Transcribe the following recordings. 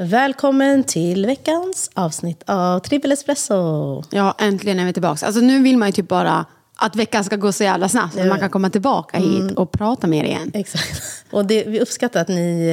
Välkommen till veckans avsnitt av Trippel Espresso. Ja, äntligen är vi tillbaka. Alltså nu vill man ju typ bara att veckan ska gå så jävla snabbt. Så att man kan komma tillbaka hit och prata med er igen. Exakt. Och det, vi uppskattar att ni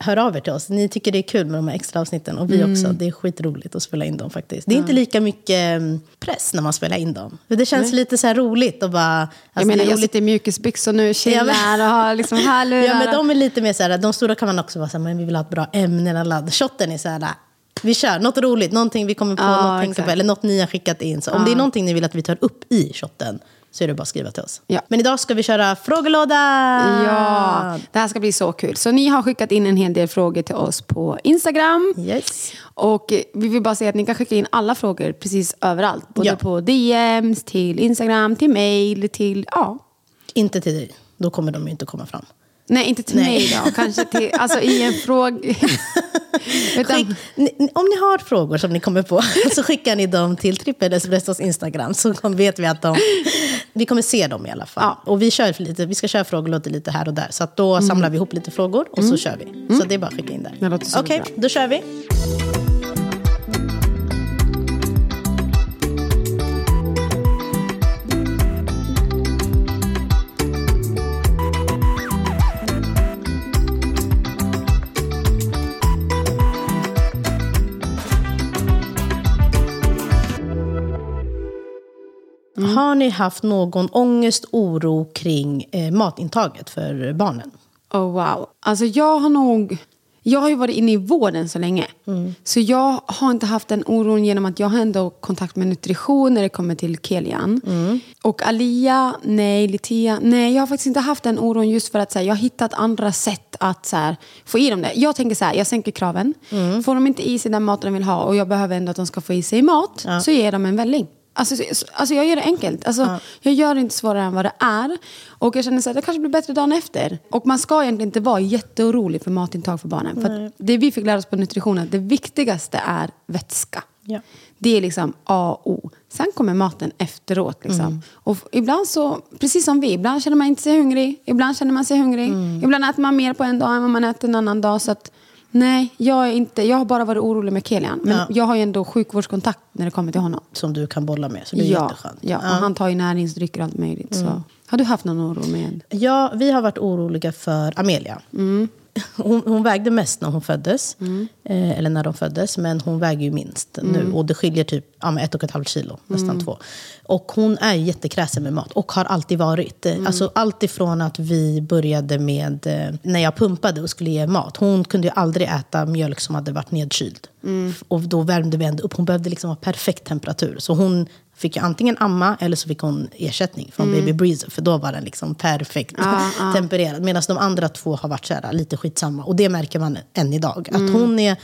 eh, hör av er till oss. Ni tycker det är kul med de här extra avsnitten. Och vi också. Det är skitroligt att spela in dem faktiskt. Det är inte lika mycket mm, press när man spelar in dem. För Det känns lite så här roligt att bara... Alltså, jag menar, jag sitter i mjukisbyxor nu, chillar och har liksom hörlurar. Ja, men de är lite mer så här, de stora kan man också vara så här, men vi vill ha ett bra ämne. Shotten är så här, vi kör något roligt, någonting vi kommer på, Ja, något tänker på, eller något ni har skickat in. Så om det är någonting ni vill att vi tar upp i shotten så är det bara att skriva till oss. Ja. Men idag ska vi köra frågelåda! Ja, det här ska bli så kul. Så ni har skickat in en hel del frågor till oss på Instagram. Yes. Och vi vill bara säga att ni kan skicka in alla frågor precis överallt. Både Ja. på DMs, till Instagram, till mail, till... Ja. Inte till dig, då kommer de ju inte komma fram. Nej, inte till Nej. mig då. Kanske till... Alltså i en fråga... Utan, om ni har frågor som ni kommer på så skickar ni dem till Trippel Espressos Instagram så vet vi att de, vi kommer se dem i alla fall. Ja. Och vi, kör lite, vi ska köra frågelådor lite här och där. Så att då samlar vi ihop lite frågor och så kör vi. Så det är bara att skicka in där. Okej, bra. då kör vi. Har ni haft någon ångest, oro kring eh, matintaget för barnen? Oh, wow. Alltså jag har nog... Jag har ju varit inne i vården så länge. Så jag har inte haft den oron genom att jag har ändå kontakt med nutrition när det kommer till Kelian. Och Alia, nej. Litia, nej. Jag har faktiskt inte haft den oron just för att här, jag har hittat andra sätt att så här, få i dem det. Jag tänker så här, jag sänker kraven. Får de inte i sig den maten de vill ha och jag behöver ändå att de ska få i sig mat så ger de en välling. Alltså, så- alltså jag gör det enkelt. Alltså, Jag gör det inte svårare än vad det är. Och jag känner att det kanske blir bättre dagen efter. Och man ska egentligen inte vara jätteorolig för matintag för barnen. För att det vi fick lära oss på nutritionen, det viktigaste är vätska. Ja. Det är liksom A och O. Sen kommer maten efteråt. Liksom. Och f- ibland så, precis som vi, ibland känner man inte sig hungrig. Ibland känner man sig hungrig. Ibland äter man mer på en dag än vad man äter en annan dag. Så att, nej, jag, är inte, jag har bara varit orolig med Kelian. Men Ja. jag har ju ändå sjukvårdskontakt när det kommer till honom. Som du kan bolla med, så det är Ja, jätteskönt. ja, och han tar ju näringsdrycker och allt möjligt. Så. Har du haft någon oro med? Ja, vi har varit oroliga för Amelia. Hon, hon vägde mest när hon föddes. Eh, eller när de föddes. Men hon väger ju minst nu. Och det skiljer typ ja, ett och ett halvt kilo. Nästan två. Och hon är jättekräsen med mat. Och har alltid varit. Eh, Alltså allt ifrån att vi började med... Eh, när jag pumpade och skulle ge mat. Hon kunde ju aldrig äta mjölk som hade varit nedkyld. Och då värmde vi ändå upp. Hon behövde liksom ha perfekt temperatur. Så hon fick ju antingen amma eller så fick hon ersättning från Baby Breezer. För då var den liksom perfekt tempererad. Medan de andra två har varit så här, lite skitsamma. Och det märker man än idag. Att hon är,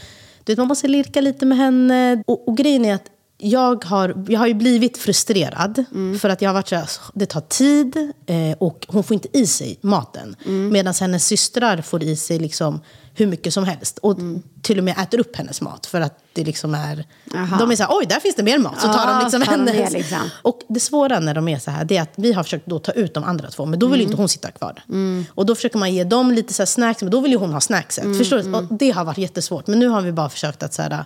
du vet, man måste lirka lite med henne. Och, och grejen är att jag har, jag har ju blivit frustrerad. För att jag har varit så här, det tar tid eh, och hon får inte i sig maten. Medan hennes systrar får i sig liksom hur mycket som helst. Och till och med äter upp hennes mat. För att det liksom är... Aha. De är så här, oj, där finns det mer mat. Så tar Ja, de liksom så tar hennes. det liksom. Och det svåra när de är så här, det är att vi har försökt då ta ut de andra två, men då vill Mm. inte hon sitta kvar. Och då försöker man ge dem lite så snacks, men då vill ju hon ha snackset. Mm, Förstår du? Och det har varit jättesvårt. Men nu har vi bara försökt att så här,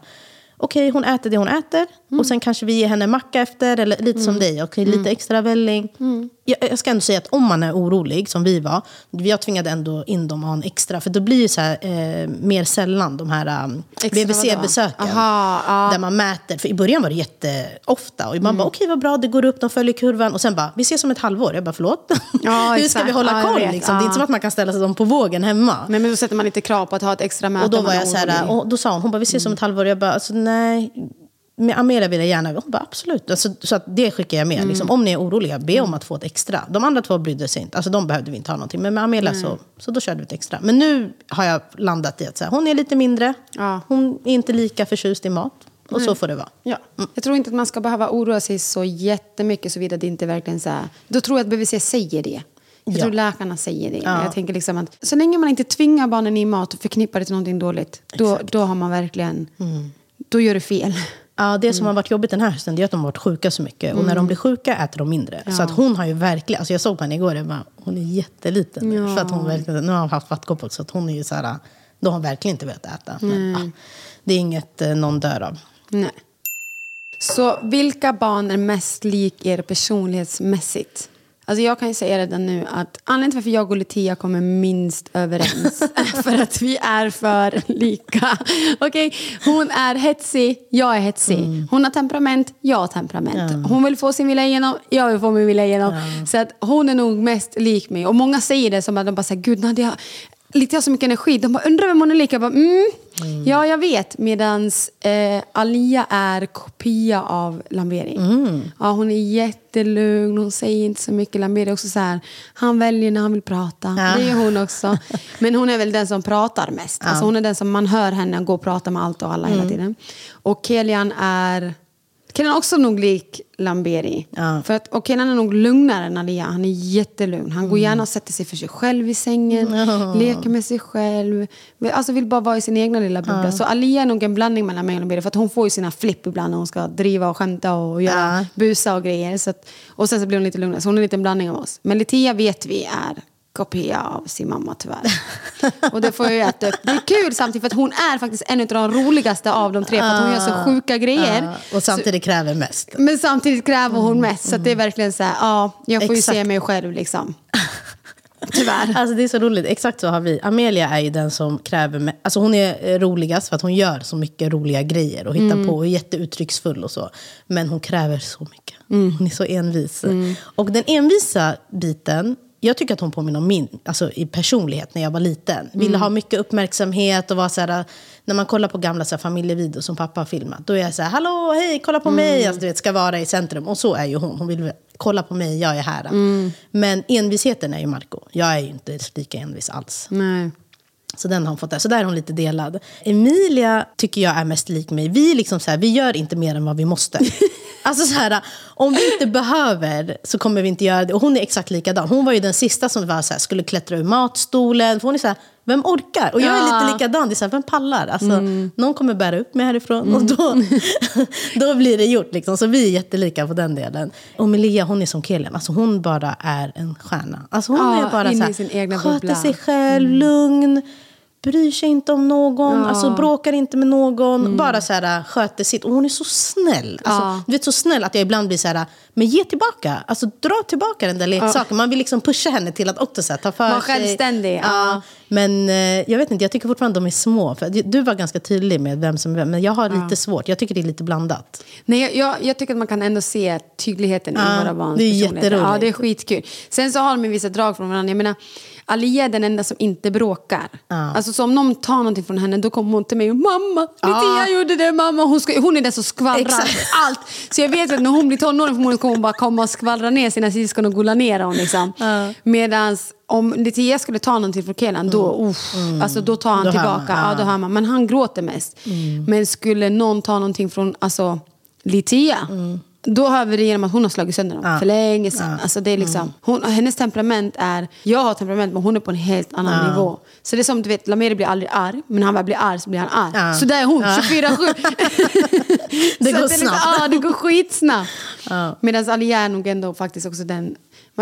okej, hon äter det hon äter. Mm. Och sen kanske vi ger henne macka efter, eller lite som dig, och lite extra välling. Mm. Jag, jag ska ändå säga att om man är orolig, som vi var, jag tvingade ändå in dem att ha en extra, för då blir det så här, eh, mer sällan de här um, BVC-besöken. ja. Där man mäter, för i början var det jätteofta. Och man bara, okej vad bra, det går upp, de följer kurvan. Och sen bara, vi ses om ett halvår. Jag bara, förlåt? Ja, Hur ska vi hålla Ja, koll? vet. Liksom? Det är Ja. inte som att man kan ställa sig dem på vågen hemma. Nej, men då sätter man lite krav på att ha ett extra möte. Och då var jag så här, och då sa hon, hon bara, vi ses om ett halvår. Jag bara, alltså nej. med Amelia vill jag gärna... Hon bara, absolut. Alltså, så att det skickar jag med. Mm. Liksom, om ni är oroliga, be om att få ett extra. De andra två brydde sig inte. Alltså, de behövde vi inte ha någonting. Men med Amelia så, så då körde vi ett extra. Men nu har jag landat i att så här, hon är lite mindre. Ja. Hon är inte lika förtjust i mat. Och så får det vara. Ja. Jag tror inte att man ska behöva oroa sig så jättemycket såvida det inte verkligen så här. Då tror jag att BVC säger det. Jag Ja. tror läkarna säger det. Ja. Jag tänker liksom att så länge man inte tvingar barnen i mat och förknippar det till någonting dåligt. Då, då har man verkligen... Då gör du fel. Ja, det Mm. som har varit jobbigt den här hösten det är att de har varit sjuka så mycket. Och när de blir sjuka äter de mindre. Så att hon har ju verkligen, alltså jag såg på henne igår, jag bara, hon är jätteliten. nu. För att hon verkligen, nu har hon haft vattkoppor så att hon är ju så här, då har hon verkligen inte velat äta. Men, ja, det är inget eh, någon dör av. Nej. Så vilka barn är mest lik er personlighetsmässigt? Alltså jag kan ju säga redan nu att anledningen till varför jag och Lutia kommer minst överens är för att vi är för lika. Okej, Hon är hetsig, jag är hetsig. Hon har temperament, jag har temperament. Hon vill få sin vilja igenom, jag vill få min vilja igenom. Så att hon är nog mest lik mig. Och många säger det som att de bara säger, gud Nadia, lite har så mycket energi. De bara, undrar vem hon är lik? Jag bara, mm. Ja, jag vet. Medan eh, Alia är kopia av Lamberi. Ja, hon är jättelugn, hon säger inte så mycket. Lamberi är också så här, han väljer när han vill prata. Ja. Det är hon också. Men hon är väl den som pratar mest. Alltså, hon är den som man hör henne gå och prata med allt och alla hela tiden. Och Kelian är... Kelian är också nog lik Lamberi. Ja. För att, och Kelian är nog lugnare än Alia. Han är jättelugn. Han går gärna och sätter sig för sig själv i sängen. Leker med sig själv. Alltså vill bara vara i sin egna lilla bubbla. Så Alia är nog en blandning mellan mig och Lamberi. För att hon får ju sina flipp ibland när hon ska driva och skämta och göra Ja. busa och grejer. Så att, och sen så blir hon lite lugnare. Så hon är lite en blandning av oss. Men Litia vet vi är kopia av sin mamma tyvärr. Och det får jag ju äta upp. Det är kul samtidigt för att hon är faktiskt en av de roligaste av de tre. För att hon gör så sjuka grejer. Ja, och samtidigt kräver mest. Men samtidigt kräver hon mest. Så att det är verkligen så här, ja, jag får ju se Exakt. mig själv liksom. Tyvärr. Alltså det är så roligt, exakt så har vi. Amelia är ju den som kräver, me- alltså hon är roligast för att hon gör så mycket roliga grejer och hittar på och är jätteuttrycksfull och så. Men hon kräver så mycket. Hon är så envis. Och den envisa biten, jag tycker att hon påminner om min alltså i personlighet när jag var liten. Ville ha mycket uppmärksamhet och var så här, när man kollar på gamla så här, familjevideos som pappa har filmat, då är jag så här, hallå, hej, kolla på mig, alltså, du vet, ska vara i centrum. Och så är ju hon, hon vill kolla på mig, jag är här. Men envisheten är ju Marco. Jag är ju inte lika envis alls. Nej. Så den har hon fått där. Så där är hon lite delad. Emilia tycker jag är mest lik mig. Vi, liksom så här, vi gör inte mer än vad vi måste. alltså så här, om vi inte behöver så kommer vi inte göra det. Och hon är exakt likadan. Hon var ju den sista som var så här, skulle klättra ur matstolen. För hon är så här, vem orkar? Och jag är Ja. lite likadan. Det är så här, vem pallar? Alltså, Någon kommer bära upp mig härifrån. Och då, då blir det gjort. Liksom. Så vi är jättelika på den delen. Och Emilia, hon är som Kelian. Alltså, hon bara är en stjärna. Alltså, hon Ja, är bara så här, sköter sig själv, lugn, bryr sig inte om någon, alltså bråkar inte med någon, bara så här, sköter sitt. Och hon är så snäll. Alltså, Ja. Du vet, så snäll att jag ibland blir så här, men ge tillbaka. Alltså dra tillbaka den där leksaken. Man vill liksom pusha henne till att också så här, ta för Vara sig. självständig, ja. Ja. Men eh, jag vet inte, jag tycker fortfarande de är små. För du var ganska tydlig med vem som är vem, men jag har lite svårt. Jag tycker det är lite blandat. Nej, jag, jag, jag tycker att man kan ändå se tydligheten i Ja, våra barns det är jätteroligt. Ja, det är skitkul. Sen så har de vissa drag från varandra. Jag menar, Alia är den enda som inte bråkar. Alltså så om någon tar någonting från henne då kommer hon till mig och mamma, Litia gjorde det, mamma. Hon, ska, hon är den som skvallrar Exakt. allt. Så jag vet att när hon blir tonåring förmodligen kommer hon bara komma och skvallra ner sina syskon och gulla ner dem. Liksom. Medans om Litia skulle ta någonting från Kelan, då, uff, alltså, då tar han Då tillbaka. man, ja. då hör man. Men han gråter mest. Men skulle någon ta någonting från alltså, Litia, då hör vi det genom att hon har slagit sönder dem för länge sedan. Alltså, det är liksom, hon, hennes temperament är, jag har temperament men hon är på en helt annan nivå. Så det är som du vet, Lameri blir aldrig arg, men när han väl blir arg så blir han arg. Ja. Så där är hon, 24-7. Det Så går snabbt. Ja, det går skitsnabbt. Medan Alia är nog ändå faktiskt också den,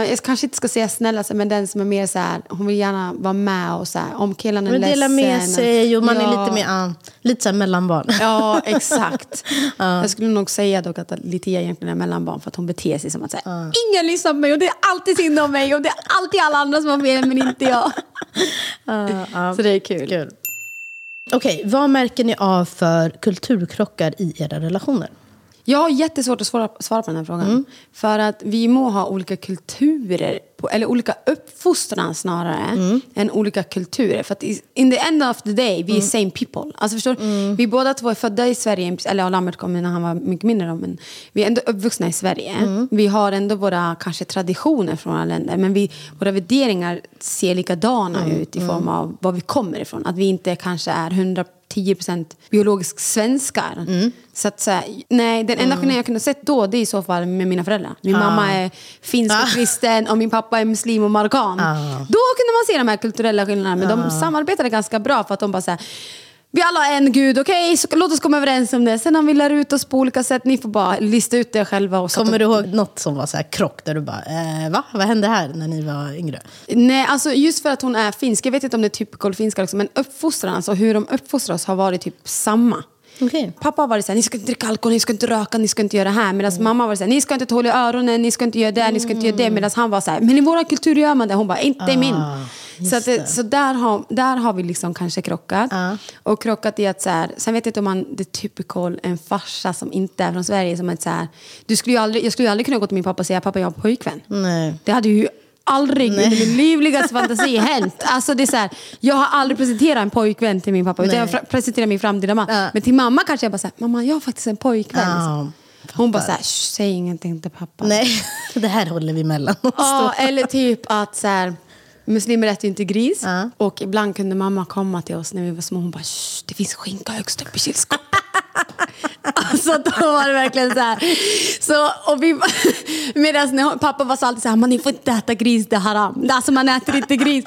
jag kanske inte ska säga snällaste, men den som är mer så här, hon vill gärna vara med och så här, om killen är Men ledsen. dela med sig och man är Ja. lite mer, ja, lite så här mellanbarn. Ja, exakt. Jag skulle nog säga dock att Litia egentligen är mellanbarn för att hon beter sig som att säga, ingen lyssnar på mig och det är alltid synd om mig och det är alltid alla andra som har fel men inte jag. Så det är kul. Kul. Okej, vad märker ni av för kulturkrockar i era relationer? Jag har jättesvårt att svara, svara på den här frågan. För att vi må ha olika kulturer, på, eller olika uppfostran snarare, än olika kulturer. För att in the end of the day, vi är same people. Alltså förstår du? Vi båda två är födda i Sverige, eller ja, Lambert kom när han var mycket mindre men vi är ändå uppvuxna i Sverige. Vi har ändå våra kanske traditioner från våra länder, men vi, våra värderingar ser likadana ut i form av var vi kommer ifrån. Att vi inte kanske är 110% biologiskt svenskar. Så att säga, nej, den enda skillnaden jag kunde ha sett då, det är i så fall med mina föräldrar. Min mamma är finsk och kristen och min pappa är muslim och marockan. Då kunde man se de här kulturella skillnaderna, men de samarbetade ganska bra för att de bara så här, vi alla har en gud, okej, så låt oss komma överens om det. Sen har vi lär ut oss på olika sätt, ni får bara lista ut det själva. Och Kommer du ihåg något som var så här krock där du bara, eh, va? Vad hände här när ni var yngre? Nej, alltså just för att hon är finsk, jag vet inte om det är typical finska också, men uppfostran, alltså hur de uppfostrar oss har varit typ samma. Okej. Pappa har varit såhär, ni ska inte dricka alkohol, ni ska inte röka, ni ska inte göra det här. Medan mamma var såhär, ni ska inte ta hål i öronen, ni ska inte göra det, ni ska inte göra det. Medan han var såhär, men i våra kultur gör man det. Hon bara, inte i min. Så, att så där, har, där har vi liksom kanske krockat. Och krockat i att så här, sen vet jag inte om man, det är typical en farsa som inte är från Sverige. Som ett så här, du skulle aldrig, jag skulle ju aldrig kunna gå till min pappa och säga, pappa jag har pojkvän. Nej. Det hade ju aldrig i min livligaste fantasi hänt. Alltså det är så här, jag har aldrig presenterat en pojkvän till min pappa. Utan jag Nej. presenterar min framtida man. Ja. Men till mamma kanske jag bara säger, mamma jag har faktiskt en pojkvän. Ja, Hon bara såhär, säg ingenting till pappa. Nej, det här håller vi mellan oss. Ja, eller typ att så här, muslimer äter ju inte gris. Ja. Och ibland kunde mamma komma till oss när vi var små. Hon bara, "Shh, det finns skinka högst upp i kylskåpet. alltså då var det verkligen så här. Så, och vi, medan när pappa var så alltid så här, man ni får inte äta gris, det är haram. Alltså man äter inte gris.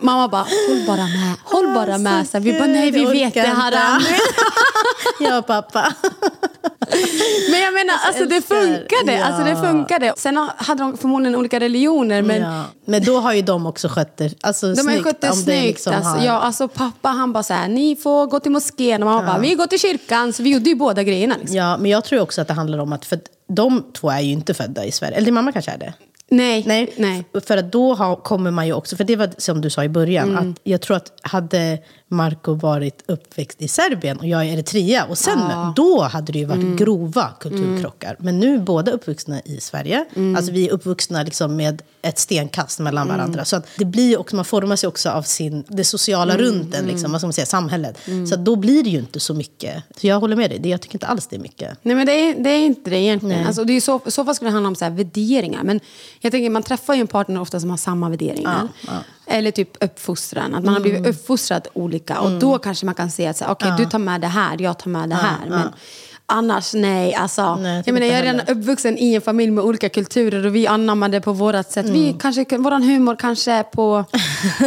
Mamma bara, håll bara med, håll bara med. Så vi bara, nej vi vet det är haram. Ja, pappa. Men jag menar, alltså det funkade. Alltså det ja. funkade. Sen hade de förmodligen olika religioner. Men ja. Men då har ju de också skött det alltså, De snyggt. skött det snyggt. liksom alltså, har- ja, alltså, pappa han bara så här, ni får gå till moskén. Och mamma bara, vi går till kyrkan. Så vi gjorde ju båda grejerna. Liksom. Ja, men jag tror också att det handlar om att, för de två är ju inte födda i Sverige. Eller din mamma kanske är det? Nej, Nej, nej. för att då har, kommer man ju också, för det var som du sa i början, Mm. att jag tror att hade Marco varit uppväxt i Serbien och jag i Eritrea, och sen, då hade det ju varit Mm. grova kulturkrockar. Men nu är båda uppvuxna i Sverige, Mm. alltså vi är uppvuxna liksom med ett stenkast mellan varandra. Så det blir också, man formas ju också av sin, det sociala Mm. runt en, liksom, vad ska man säga, samhället. Så då blir det ju inte så mycket. Så jag håller med dig, det, jag tycker inte alls det är mycket. Nej men det är, det är inte det egentligen. Alltså, det är så, så fall skulle det handla om så värderingar. Men jag tänker man träffar ju en partner ofta som har samma värderingar. Eller typ uppfostran, att man har blivit uppfostrad olika. Och då kanske man kan säga att så här, okej du tar med det här, jag tar med det här. Men annars nej. Alltså, Nej, jag jag, menar, jag är redan uppvuxen i en familj med olika kulturer och vi anammar det på vårt sätt. Vi kanske, våran humor kanske är på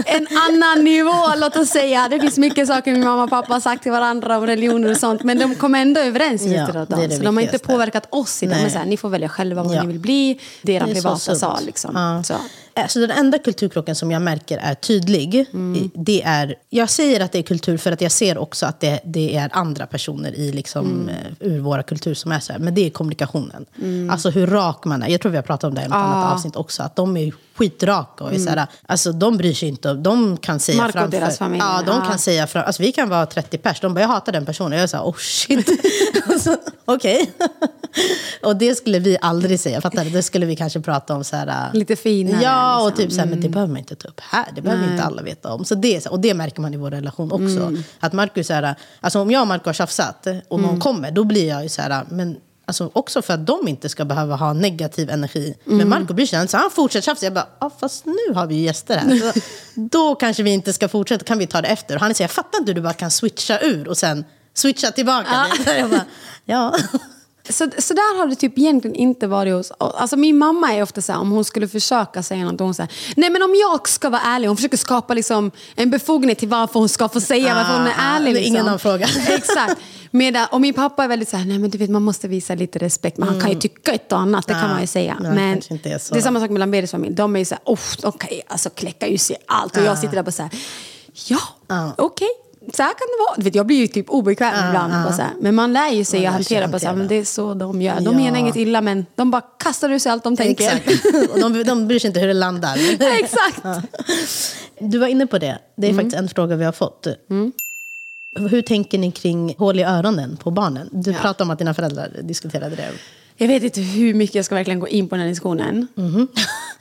en annan nivå, låt oss säga. Det finns mycket saker min mamma och pappa har sagt till varandra om religioner och sånt. Men de kommer ändå överens Ja, det det Så de har inte påverkat oss i det. Men så här, ni får välja själva vad Ja. ni vill bli. Det är er Det så privata sak. Liksom. Ja. Så. Alltså den enda kulturkrocken som jag märker är tydlig, i- det är... Jag säger att det är kultur för att jag ser också att det, det är andra personer i liksom, eh, ur våra kultur som är så här. Men det är kommunikationen. Alltså hur rak man är. Jag tror vi har pratat om det i något annat avsnitt också. Att de är skitraka och är så här, alltså de bryr sig inte. De kan säga Marco och framför... deras familj, Ja, de kan säga fram, alltså vi kan vara 30 pers. De bara, jag hatar den personen. Jag är så här, oh shit. Alltså, Okej. och det skulle vi aldrig säga. Fattar du? Det skulle vi kanske prata om så här... Lite finare, Ja, och liksom. typ så här, men det behöver man inte ta upp här. Det behöver inte alla veta om. Så det, och det märker man i vår relation också. Att Marcus är, så här, alltså om jag och Marco har tjafsat och någon kommer, då blir jag ju så här, men Alltså också för att de inte ska behöva ha negativ energi. Men Marco bryr sig inte, så han fortsätter tjafsa. Jag bara, ah, fast nu har vi ju gäster här. Så, då kanske vi inte ska fortsätta, kan vi ta det efter. Och han säger, jag fattar inte hur du bara kan switcha ur och sen switcha tillbaka. Ja. Jag bara, ja. Så, så där har det typ egentligen inte varit hos Alltså min mamma är ofta så här, om hon skulle försöka säga något, hon säger nej men om jag ska vara ärlig, hon försöker skapa liksom en befogenhet till varför hon ska få säga varför hon är Ah, ärlig. Liksom. ingen fråga. Exakt. Medan, och min pappa är väldigt så här, nej men du vet man måste visa lite respekt, men han kan ju tycka ett och annat, det kan man ju säga. men han men det är samma sak med Lamberis familj, de är ju så här, oh, de kan ju alltså kläcka ur sig allt. Och jag sitter där bara så här, ja, Ja. okej. Så här kan det vara. Du vet, jag blir ju typ obekväm ibland. Bara så här. Men man lär ju sig Man att hantera, bara så här, hantera. men det är så de gör. De Ja. menar inget illa men de bara kastar ur sig allt de tänker. Exakt. och de, de bryr sig inte hur det landar. Exakt. Du var inne på det. Det är faktiskt en fråga vi har fått. Hur tänker ni kring hål i öronen på barnen? Du Ja. pratade om att dina föräldrar diskuterade det. Jag vet inte hur mycket jag ska verkligen gå in på den här diskussionen.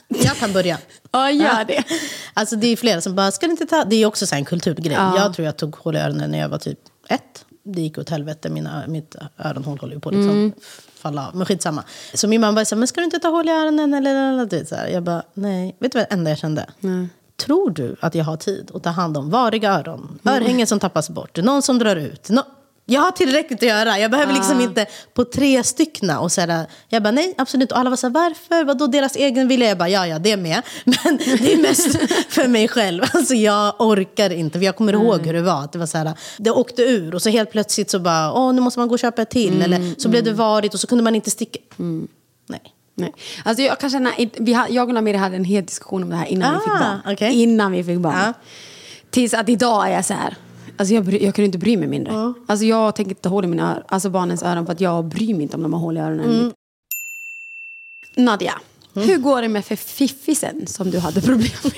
Jag kan börja. Ja, gör det. Alltså det är flera som bara, ska inte ta... Det är också så en kulturgrej. Ja. Jag tror jag tog hål i öronen när jag var typ ett. Det gick åt helvete, Mina, mitt öronhål håller ju på liksom Mm. falla av. Men skitsamma. Så min mamma bara, så här, men ska du inte ta hål i öronen? Eller, eller, eller, så här. Jag bara, nej. Vet du vad det enda jag kände? Tror du att jag har tid att ta hand om variga öron? Mm. Örhängen som tappas bort, någon som drar ut. No jag har tillräckligt att göra. Jag behöver liksom inte på tre styckna. Och så här, jag bara nej, absolut. Och alla var så här, varför? Vadå deras egen vilja? Jag bara ja, ja, det med. Men det är mest för mig själv. Alltså jag orkar inte. För jag kommer ihåg hur det var. Att det var så här, det åkte ur och så helt plötsligt så bara, åh nu måste man gå och köpa ett till. Eller så blev det varigt och så kunde man inte sticka. Nej. Nej. Alltså jag kan känna, vi jag och Amira hade en hel diskussion om det här innan vi fick Ah, barn. okej. Innan vi fick barn. Ja. Tills att idag är jag så här. Alltså jag, jag kunde inte bry mig mindre. Alltså jag tänker inte hål i mina alltså barnens öron för att jag bryr mig inte om de har hål i öronen. Mm. Nadja, hur går det med för fiffisen som du hade problem med?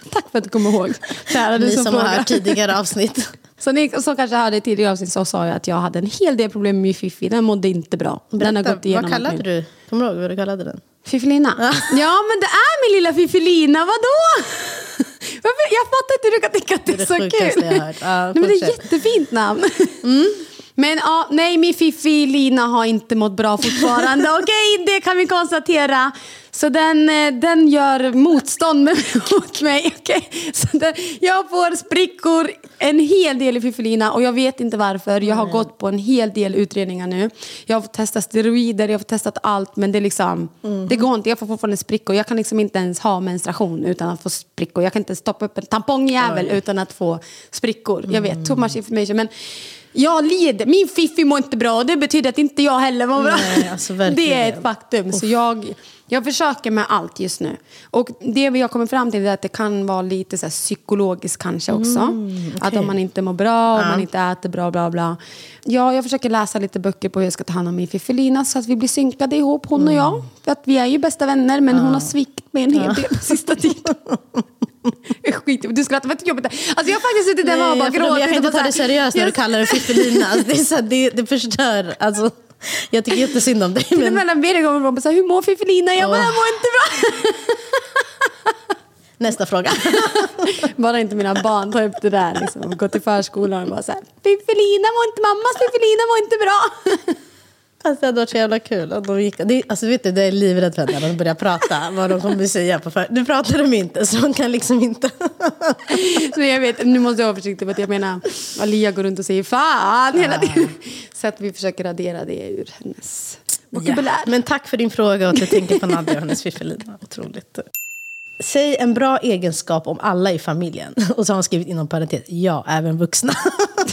Tack för att du kommer ihåg. Kära du Ni som, som har hört tidigare avsnitt. Så ni som kanske hörde tidigare avsnitt så sa jag att jag hade en hel del problem med fiffi. Den mådde inte bra. Den har Berätta, gått igenom vad kallade du? Kommer du ihåg vad du kallade den? Fiffilina? Ja. men det är min lilla Fiffilina, vadå? Jag fattar inte hur du kan tycka att det är, Det är så det sjukaste kul. jag hört. Ja, nej, men det är fortsätt. jättefint namn. Men ja, nej, min Fiffi Lina har inte mått bra fortfarande. Okej, det kan vi konstatera. Så den, eh, den gör motstånd mot mig. okej? Så den, jag får sprickor en hel del i Fiffelina och jag vet inte varför. Jag har gått på en hel del utredningar nu. Jag har fått testa steroider, jag har testat allt men det, är liksom, det går inte. Jag får fortfarande sprickor. Jag kan liksom inte ens ha menstruation utan att få sprickor. Jag kan inte stoppa upp en tampongjävel utan att få sprickor. Jag vet, too much information. Men jag lider. Min fiffi mår inte bra och det betyder att inte jag heller mår bra. Nej, alltså det är ett faktum. Så jag, jag försöker med allt just nu. Och det vi har kommit fram till är att det kan vara lite så psykologiskt kanske också. Att om man inte mår bra, om man inte äter bra, bla bla. Ja, jag försöker läsa lite böcker på hur jag ska ta hand om min fiffelina så att vi blir synkade ihop, hon och jag. För att vi är ju bästa vänner, men hon har svikit mig en hel del på sista tiden. Skit, du skrattar, vad jobbigt. Alltså jag har faktiskt suttit där och bara gråtit. jag kan inte ta bara det seriöst när du kallar det fiffelina. Alltså, det, är så här, det, det förstör. Alltså, jag tycker jättesynd om dig. Till och med Birger kommer och säger hur mår Fiffelina? Jag bara, jag mår inte bra. nästa fråga. Bara inte mina barn tar upp det där. Liksom. Gå till förskolan och bara så här, Fiffelina mår inte, mammas Fiffelina mår inte bra. Alltså, det hade varit så jävla kul. Om de gick, det, alltså, vet du, det är livrädd för när de börjar prata. Vad de kommer säga. På för, nu pratar de inte, så de kan liksom inte... Så jag vet, nu måste jag vara försiktig för att jag menar, Alia går runt och säger fan hela tiden. Så att vi försöker radera det ur hennes vokabulär. Ja. Men tack för din fråga och att du tänker på Nadja och hennes fiffelina. Otroligt. Säg en bra egenskap om alla i familjen. Och så har hon skrivit inom parentes, ja, även vuxna.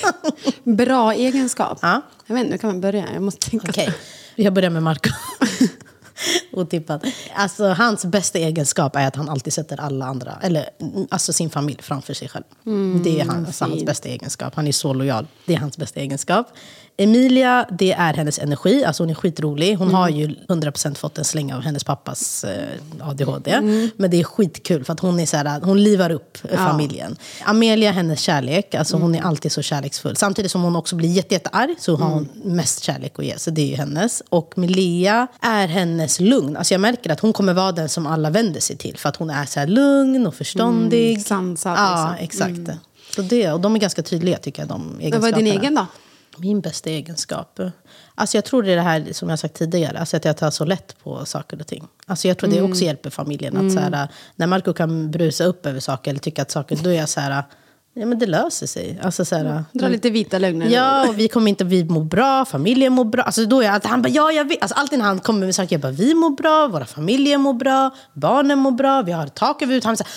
Bra egenskap. Ja. Jag vet inte, nu kan man börja. Jag måste tänka. Okej, jag börjar med Marco. Otippat. Alltså, hans bästa egenskap är att han alltid sätter alla andra, eller mm, alltså sin familj framför sig själv. det är hans, hans bästa egenskap. Han är så lojal. Det är hans bästa egenskap. Emilia, det är hennes energi. Alltså hon är skitrolig. Hon har ju 100% fått en släng av hennes pappas eh, ADHD. Men det är skitkul för att hon, är så här, hon livar upp eh, familjen. Amelia, hennes kärlek. Alltså hon är alltid så kärleksfull. Samtidigt som hon också blir jätte, jättearg så har hon mest kärlek att ge. Så det är ju hennes. Och Melia är hennes lugn. Alltså jag märker att hon kommer vara den som alla vänder sig till. För att hon är så här lugn och förståndig. Mm, sansad, Ja, liksom. exakt. Så det, och de är ganska tydliga tycker jag, de egenskaperna. vad är din egen då? Min bästa egenskap? Alltså jag tror det är det här som jag sagt tidigare, alltså att jag tar så lätt på saker och ting. Alltså jag tror det också hjälper familjen. Att så här, när Marco kan brusa upp över saker eller tycka att saker, då är jag så här, ja men det löser sig. Alltså så här, Dra lite vita lögner. Ja, och vi kommer inte, vi mår bra, familjen mår bra. Alltså då är jag, att han bara, ja jag vet. Alltså alltid när han kommer med saker, jag bara, vi mår bra, våra familjer mår bra, barnen mår bra, vi har tak över huvudet. Han säger,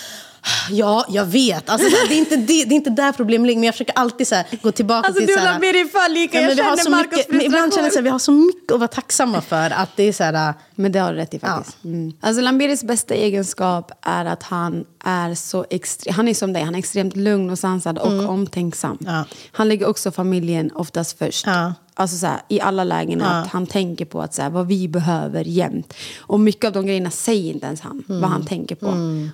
ja, jag vet. Alltså, det, är inte det, det är inte där problemet ligger, men jag försöker alltid så här, gå tillbaka Alltså till... du och här, Birger är lika. Ja, men jag vi har känner så Marcos mycket, men ibland känner jag frustration. vi har så mycket att vara tacksamma för. Att det är så här, Men det har du rätt i faktiskt. Mm. Alltså Lambiris bästa egenskap är att han är så extre- han är som dig, han är extremt lugn och sansad och omtänksam. Ja. Han lägger också familjen oftast först. Ja. Alltså så här, i alla lägen att han tänker på att så här, vad vi behöver jämt. Och mycket av de grejerna säger inte ens han, vad han tänker på.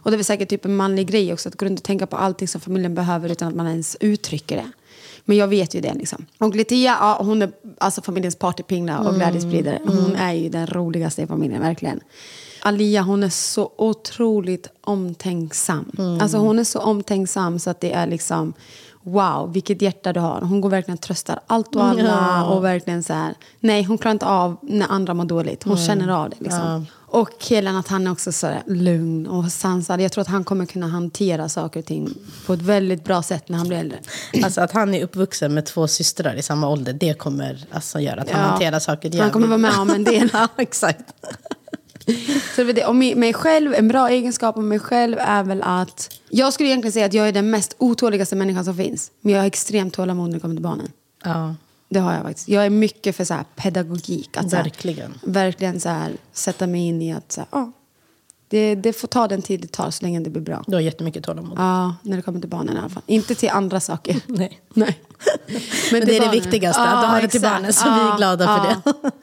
Och det är väl säkert typ en manlig grej också, att gå runt och tänka på allting som familjen behöver utan att man ens uttrycker det. Men jag vet ju det. Liksom. Och Letia, ja, hon är alltså familjens partypingla och glädjespridare. Hon är ju den roligaste i familjen, verkligen. Alia, hon är så otroligt omtänksam. Alltså hon är så omtänksam så att det är liksom... Wow, vilket hjärta du har. Hon går verkligen och tröstar allt och alla. Och verkligen så här, nej, hon klarar inte av när andra mår dåligt. Hon känner av det. Liksom. Och killen att han är också så här lugn och sansad. Jag tror att han kommer kunna hantera saker och ting på ett väldigt bra sätt när han blir äldre. Alltså att han är uppvuxen med två systrar i samma ålder, det kommer alltså göra att han Ja. hanterar saker Han kommer vara med om en del. ja, exakt. Så det det. Och mig själv, en bra egenskap om mig själv är väl att... Jag skulle egentligen säga att jag är den mest otåligaste människan som finns. Men jag har extremt tålamod när det kommer till barnen. Ja. Det har jag faktiskt. Jag är mycket för så här pedagogik. Att så här, Verkligen. verkligen så här, sätta mig in i att så här, ja, det, det får ta den tid det tar så länge det blir bra. Du har jättemycket tålamod. Ja, när det kommer till barnen i alla fall. Inte till andra saker. Nej. Nej. Men, till det är det barnen. viktigaste, att du har det till exakt. barnen. Så vi Ja, är glada för ja. det.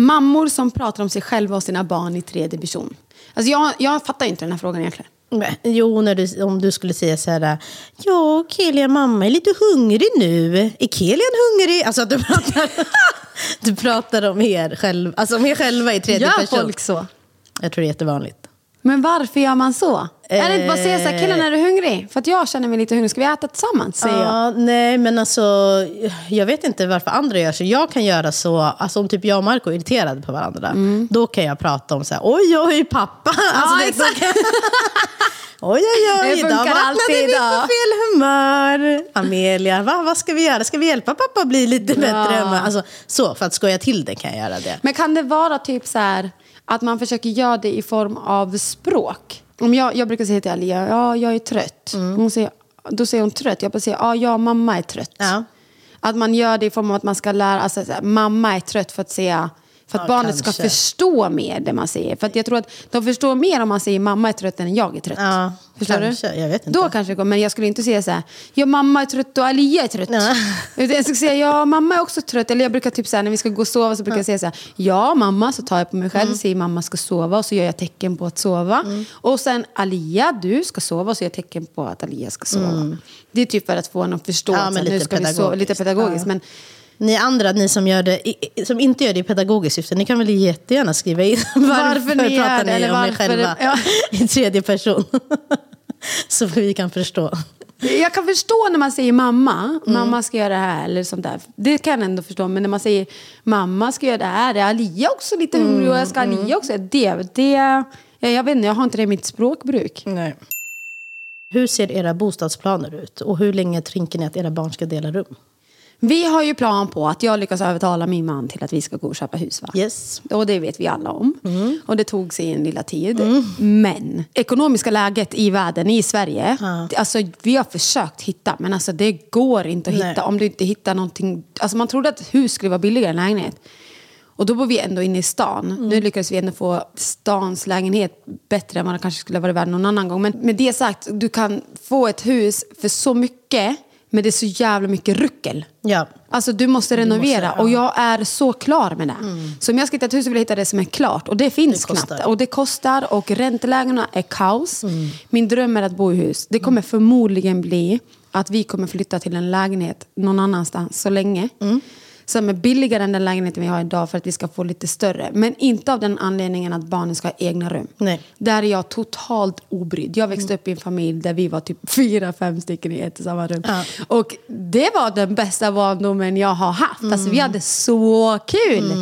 Mammor som pratar om sig själva och sina barn i tredje person. Alltså jag, jag fattar inte den här frågan egentligen. Men, Jo, när du, om du skulle säga så här, ja, Kelia mamma är lite hungrig nu. Är Kelian hungrig? Alltså att du pratar, du pratar om er, själv, alltså om er själva i tredje Gör person. folk så? Jag tror det är jättevanligt. Men varför gör man så? Är det inte bara att säga så här, killen är du hungrig? För att jag känner mig lite hungrig, ska vi äta tillsammans? Säger jag. Ja, nej, men alltså, jag vet inte varför andra gör så. Jag kan göra så, alltså om typ jag och Marco är irriterade på varandra, då kan jag prata om så här, oj, oj, pappa. Alltså, det- exakt. Oj, oj, oj, idag vaknade vi på fel humör. Amelia, va, vad ska vi göra? Ska vi hjälpa pappa att bli lite bättre humör? Alltså, så, för att skoja till det kan jag göra det. Men kan det vara typ så här att man försöker göra det i form av språk? Om jag, jag brukar säga till Alia, ja, jag är trött. Hon säger, då säger hon trött. Jag bara säger, ja, jag mamma är trött. Ja. Att man gör det i form av att man ska lära, alltså mamma är trött för att säga för att Ja, barnet ska kanske. förstå mer det man säger. För att jag tror att de förstår mer om man säger mamma är trött än jag är trött. Ja, Förstår kanske. du? Jag vet inte. Då kanske det går. Men jag skulle inte säga så här, ja mamma är trött och Alia är trött. Ja. Utan jag skulle säga, ja mamma är också trött. Eller jag brukar typ så här, när vi ska gå och sova så brukar jag säga så här, ja mamma, så tar jag på mig själv och säger mamma ska sova och så gör jag tecken på att sova. Och sen Alia, du ska sova och så gör jag tecken på att Alia ska sova. Det är typ för att få en att förstå Ja, att så här, nu ska vi sova. Lite pedagogiskt. pedagogiskt. Ja. Men Ni andra, ni som, gör det, som inte gör det i pedagogiskt syfte, ni kan väl jättegärna skriva in varför, Varför ni pratar ni eller om er varför själva det- ja. i tredje person. Så vi kan förstå. Jag kan förstå när man säger mamma, Mm. mamma ska göra det här eller sånt där. Det kan jag ändå förstå. Men när man säger mamma ska göra det här, är Alia också lite hungrig och jag ska Mm. Alia också det. det jag vet inte, jag har inte det i mitt språkbruk. Nej. Hur ser era bostadsplaner ut? Och hur länge tänker ni att era barn ska dela rum? Vi har ju plan på att jag lyckas övertala min man till att vi ska gå och köpa hus. Va? Yes. Och det vet vi alla om. Och det tog sig en lilla tid. Men ekonomiska läget i världen, i Sverige. Alltså, vi har försökt hitta, men alltså, det går inte att Nej. hitta om du inte hittar någonting. Alltså, man trodde att hus skulle vara billigare än lägenhet. Och då bor vi ändå inne i stan. Nu lyckades vi ändå få stans lägenhet bättre än vad det kanske skulle vara värd någon annan gång. Men med det sagt, du kan få ett hus för så mycket, men det är så jävla mycket ruckel. Ja. Alltså du måste renovera måste, ja. och jag är så klar med det. Så om jag ska hitta ett hus så vill jag hitta det som är klart. Och det finns Det knappt. Och det kostar och räntelägena är kaos. Min dröm är att bo i hus. Det kommer förmodligen bli att vi kommer flytta till en lägenhet någon annanstans så länge. Som är billigare än den lägenheten vi har idag för att vi ska få lite större. Men inte av den anledningen att barnen ska ha egna rum. Nej. Där är jag totalt obrydd. Jag växte upp i en familj där vi var typ fyra, fem stycken i ett och samma rum. Ja. Och det var den bästa barndomen jag har haft. Alltså, vi hade så kul!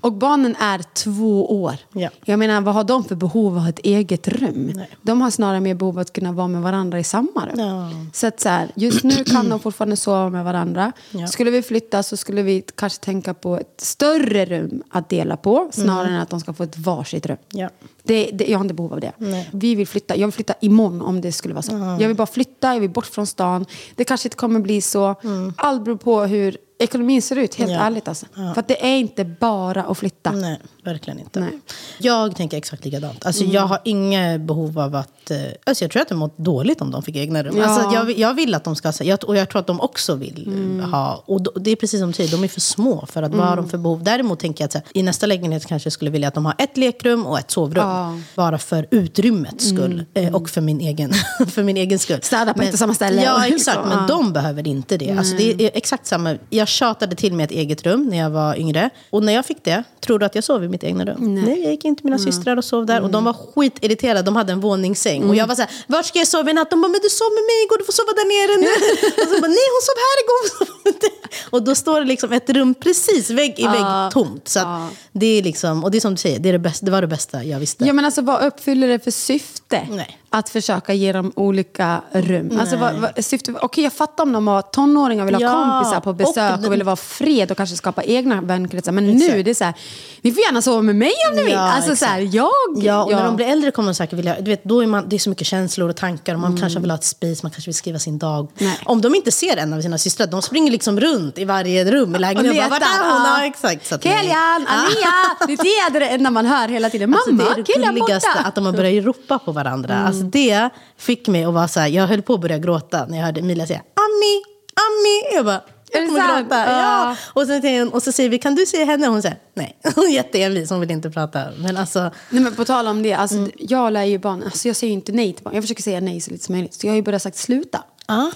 Och barnen är två år. Ja. Jag menar, vad har de för behov av ett eget rum? De har snarare mer behov av att kunna vara med varandra i samma rum. Ja. Så att så här, just nu kan de fortfarande sova med varandra. Skulle vi flytta så skulle vi kanske tänka på ett större rum att dela på. Snarare än att de ska få ett varsitt rum. Ja. Det, det, jag har inte behov av det. Nej. Vi vill flytta. Jag vill flytta imorgon om det skulle vara så. Jag vill bara flytta, jag vill bort från stan. Det kanske inte kommer bli så. Allt beror på hur ekonomin ser ut, helt Ja. ärligt. Alltså. För att det är inte bara att flytta. Nej, verkligen inte. Nej. Jag tänker exakt likadant. Alltså, Jag har inga behov av att... eh, Alltså, jag tror att det mått dåligt om de fick egna rum. Ja. Alltså, jag, jag vill att de ska... Jag, och jag tror att de också vill eh, ha... Och det är precis som du säger, de är för små för att vad har de för behov? Däremot tänker jag att här, i nästa lägenhet kanske jag skulle vilja att de har ett lekrum och ett sovrum. Ja. Bara för utrymmets skull. eh, Och för min egen, för min egen skull. Städa på ett och samma ställe. Ja, exakt. Men Ja. de behöver inte det. Alltså, det är exakt samma. Jag tjatade till mig ett eget rum när jag var yngre. Och när jag fick det, tror du att jag sov i mitt egna rum? Nej, jag gick in till mina systrar och sov där. Och de var skitirriterade. De hade en våningssäng. Och jag var så här, vart ska jag sova i natt? De bara, men du sov med mig igår, du får sova där nere nu. och så bara, nej hon sov här igår. hon sov inte." och då står det liksom ett rum precis vägg i vägg tomt. Så att det är liksom, och det är som du säger, det, är det, bästa, det var det bästa jag visste. Ja, men alltså, vad uppfyller det för syfte? Nej. Att försöka ge dem olika rum. Alltså, vad, vad, syfte, okej, jag fattar om de har tonåringar vill ha Ja, kompisar på besök och, och- vill vara fred och kanske skapa egna vänkretsar. Men nu är det så här, ni får gärna sova med mig om ni vill. Ja, Alltså så här, exakt. jag... Ja, och när de blir äldre kommer de säkert vilja... Du vet, då är man, det är så mycket känslor och tankar. Och man kanske vill ha ett space, man kanske vill skriva sin dag. Nej. Om de inte ser en av sina systrar, de springer liksom runt i varje rum i lägenheten. letar, Bara, Vart är hon? ja. Ja, exakt. Så att Kelian, Ja. Alia! Det är det enda man hör hela tiden. Mamma, Alltså, det är det gulligaste, att de har börjat ropa på varandra. Alltså, det fick mig att vara så här, jag höll på att börja gråta när jag hörde Emilia säga Ami, Ami. Jag bara, Är det sant? gråta. Ja. Ja. Och, säger hon- och så säger vi, kan du se henne? Hon säger nej. Hon är jätteenvis, hon vill inte prata. Men alltså, Nej, men på tal om det, alltså, Mm. jag lär ju barn, alltså, jag säger ju inte nej till barn. Jag försöker säga nej så lite som möjligt. Så jag har ju börjat sagt sluta. ja.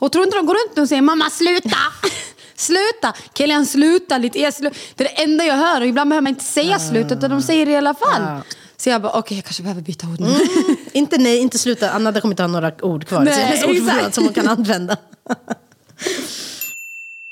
Och tror inte de går runt och säger mamma sluta! sluta! Kilian sluta lite. Jag det är det enda jag hör och ibland behöver man inte säga slut utan de säger det i alla fall. Ja. Så jag bara okej jag kanske behöver byta ord nu. Inte nej, inte sluta. Anna kommer inte ha några ord kvar. Nej, så exakt. ordförråd som hon kan använda.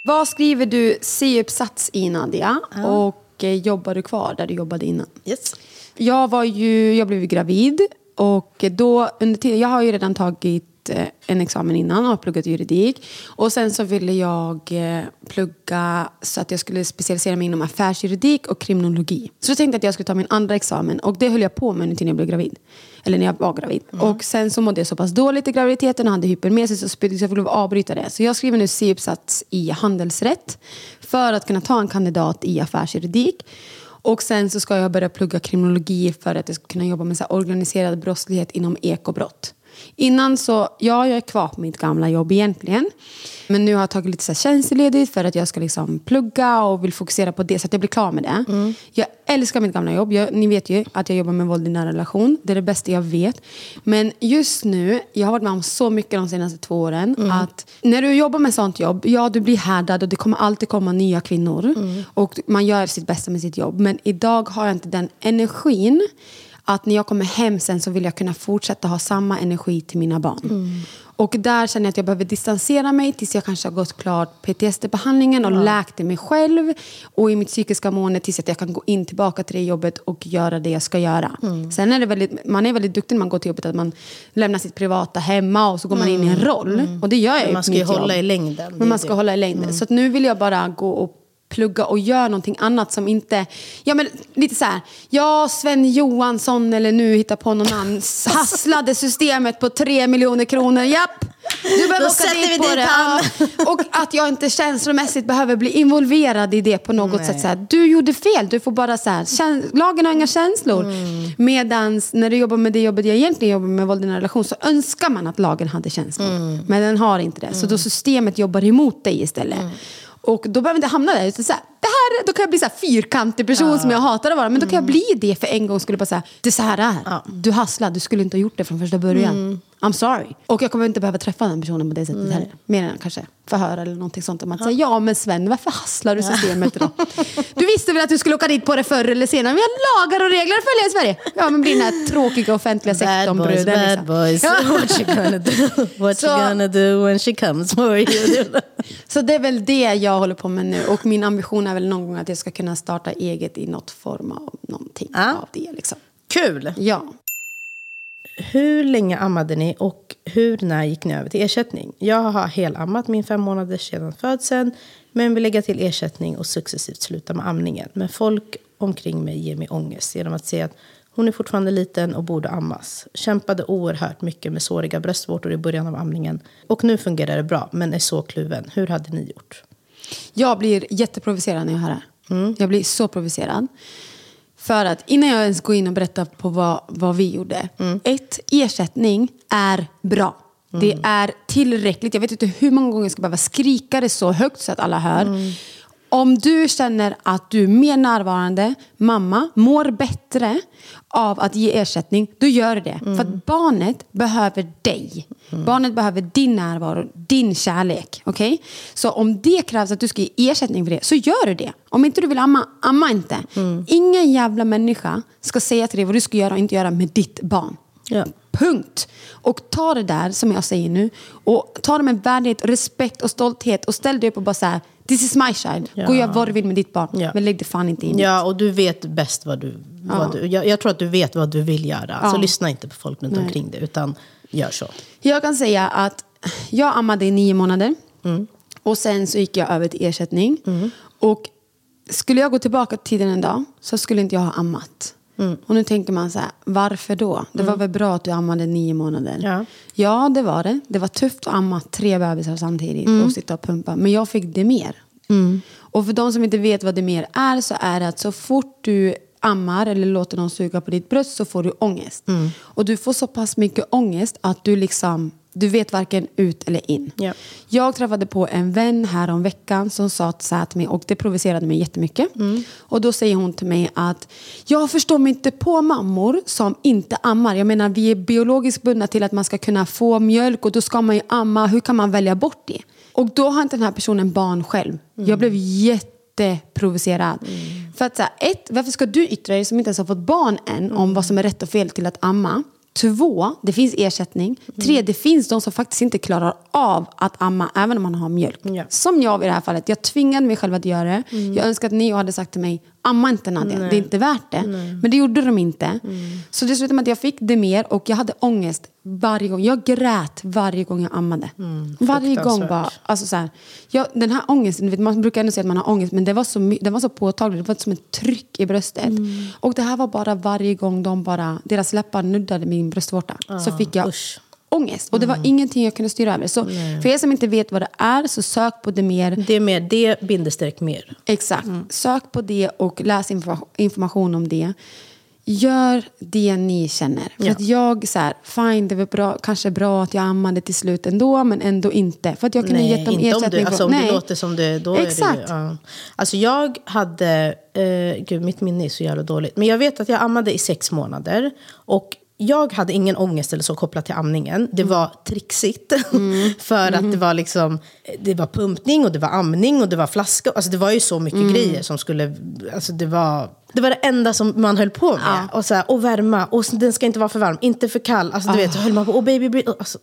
Vad skriver du C-uppsats i Nadia? Och eh, jobbar du kvar där du jobbade innan? Yes. Jag, var ju, jag blev gravid och då under tiden, jag har ju redan tagit eh, en examen innan och pluggat juridik. Och sen så ville jag eh, plugga så att jag skulle specialisera mig inom affärsjuridik och kriminologi. Så då tänkte jag att jag skulle ta min andra examen och det höll jag på med under tiden jag blev gravid. Eller när jag var gravid. Och sen så mådde jag så pass dåligt i graviditeten och hade hypermesis och spydde så jag fick lov att avbryta det. Så jag skriver nu C-uppsats i handelsrätt för att kunna ta en kandidat i affärsjuridik. Och sen så ska jag börja plugga kriminologi för att jag ska kunna jobba med så organiserad brottslighet inom ekobrott. Innan så, ja jag är kvar på mitt gamla jobb egentligen. Men nu har jag tagit lite så här tjänstledigt för att jag ska liksom plugga och vill fokusera på det så att jag blir klar med det. Jag älskar mitt gamla jobb. Jag, ni vet ju att jag jobbar med våld i nära relation. Det är det bästa jag vet. Men just nu, jag har varit med om så mycket de senaste två åren. Att när du jobbar med sånt jobb, ja du blir härdad och det kommer alltid komma nya kvinnor. Och man gör sitt bästa med sitt jobb. Men idag har jag inte den energin att när jag kommer hem sen så vill jag kunna fortsätta ha samma energi till mina barn. Och där känner jag att jag behöver distansera mig tills jag kanske har gått klart PTSD-behandlingen och läkt det mig själv. Och i mitt psykiska mående tills att jag kan gå in tillbaka till det jobbet och göra det jag ska göra. Sen är det väldigt, man är väldigt duktig när man går till jobbet att man lämnar sitt privata hemma och så går man in i en roll. Och det gör jag Men ju man på ska ju jobb. hålla i längden. Men man ska det. hålla i längden. Så att nu vill jag bara gå och plugga och göra någonting annat som inte... Ja, men lite så här. Ja, Sven Johansson eller nu hitta på någon annan hasslade systemet på tre miljoner kronor. Japp! Du behöver Då åka dit på dit det. Ja. Och att jag inte känslomässigt behöver bli involverad i det på något sätt. Så här, du gjorde fel, du får bara så här, lagen har inga känslor. Mm. Medans när du jobbar med det jobbet jag egentligen jobbar med, våld i nära relation, så önskar man att lagen hade känslor. Mm. Men den har inte det. Så då systemet jobbar emot dig istället. Mm. Och då behöver jag inte hamna där. Utan så här, det här, då kan jag bli så fyrkantig person som jag hatar att vara. Men då kan jag bli det för en gång skulle bara säga, det är så här det är. Du hasslar, du skulle inte ha gjort det från första början. I'm sorry. Och jag kommer inte behöva träffa den personen på det sättet heller. Mer än kanske förhör eller någonting sånt. Om att säga, ja men Sven, varför hasslar du systemet då? Du visste väl att du skulle åka dit på det förr eller senare? Vi har lagar och regler att följa i Sverige. Ja, men blir den här tråkiga offentliga Bad boys, bad liksom. boys. What you gonna do? What you gonna do when she comes for you? Så det är väl det jag håller på med nu. Och min ambition är väl någon gång att jag ska kunna starta eget i något form av någonting Ja. av det. Liksom. Kul! Ja. Hur länge ammade ni och hur när gick ni över till ersättning? Jag har helammat min fem månader sedan födseln men vill lägga till ersättning och successivt sluta med amningen. Men folk omkring mig ger mig ångest genom att se att hon är fortfarande liten och borde ammas. Kämpade oerhört mycket med såriga bröstvårtor i början av amningen. Och nu fungerar det bra, men är så kluven. Hur hade ni gjort? Jag blir jätteprovocerad när jag hör det här. Jag blir så provocerad. För att innan jag ens går in och berättar på vad, vad vi gjorde. Ett, ersättning är bra. Det är tillräckligt. Jag vet inte hur många gånger jag ska behöva skrika det så högt så att alla hör. Om du känner att du är mer närvarande, mamma, mår bättre av att ge ersättning, då gör det. För att barnet behöver dig. Barnet behöver din närvaro, din kärlek. Okej? Så om det krävs att du ska ge ersättning för det, så gör du det. Om inte du vill amma, amma inte. Ingen jävla människa ska säga till dig vad du ska göra och inte göra med ditt barn. Ja. Punkt. Och ta det där som jag säger nu och ta det med värdighet, respekt och stolthet och ställ dig upp och bara så här, this is my child. Gå och gör vad du vill med ditt barn. Ja. Men lägg det fan inte in. Ja, och du vet bäst vad du... Vad du jag, jag tror att du vet vad du vill göra. Så Ja. lyssna inte på folk runt omkring dig, utan gör så. Jag kan säga att jag ammade i nio månader. Och sen så gick jag över till ersättning. Och skulle jag gå tillbaka till den en dag så skulle inte jag ha ammat. Och nu tänker man så här, varför då? Det var väl bra att du ammade nio månader? Ja. ja, det var det. Det var tufft att amma tre bebisar samtidigt och sitta och pumpa. Men jag fick det mer. Och för de som inte vet vad det mer är så är det att så fort du ammar eller låter någon suga på ditt bröst så får du ångest. Och du får så pass mycket ångest att du liksom du vet varken ut eller in. Ja. Jag träffade på en vän här om veckan som sa så här till mig och det provocerade mig jättemycket. Och då säger hon till mig att jag förstår mig inte på mammor som inte ammar. Jag menar vi är biologiskt bundna till att man ska kunna få mjölk och då ska man ju amma. Hur kan man välja bort det? Och då har inte den här personen barn själv. Jag blev jätteprovocerad. För att så här, ett, varför ska du yttra dig som inte ens har fått barn än om vad som är rätt och fel till att amma? Två, det finns ersättning. Tre, det finns de som faktiskt inte klarar av att amma även om man har mjölk. Ja. Som jag i det här fallet. Jag tvingade mig själv att göra det. Jag önskar att ni hade sagt till mig, amma inte Nadja, det är inte värt det. Men det gjorde de inte. Så det slutade med att jag fick det mer och jag hade ångest varje gång. Jag grät varje gång jag ammade. varje gång bara. Alltså så här, jag, den här ångesten, vet, man brukar ändå säga att man har ångest men det var så, den var så påtaglig. Det var som ett tryck i bröstet. Och det här var bara varje gång de bara, deras läppar nuddade min bröstvårta. så fick jag usch. Ångest. Och det var ingenting jag kunde styra över. Så för er som inte vet vad det är så sök på det mer. Det är mer det bindestreck mer. Exakt. Sök på det och läs informa- information om det. Gör det ni känner. För Ja. att jag, så här, fine, det var bra, kanske bra att jag ammade till slut ändå, men ändå inte. För att jag kunde Nej, gett dem inte om ersättning. du, alltså, om Nej. det låter som det, då Exakt. är det ju, ja. Alltså jag hade, eh, gud mitt minne är så jävla dåligt. Men jag vet att jag ammade i sex månader. Och jag hade ingen ångest eller så kopplat till amningen. Det var trixigt. för att det var liksom, det var pumpning och det var amning och det var flaska. Alltså det var ju så mycket grejer som skulle, alltså det var... Det var det enda som man höll på med. Och, så här, och värma, och den ska inte vara för varm, inte för kall. Alltså du vet, så höll man på, och baby breathe. Alltså,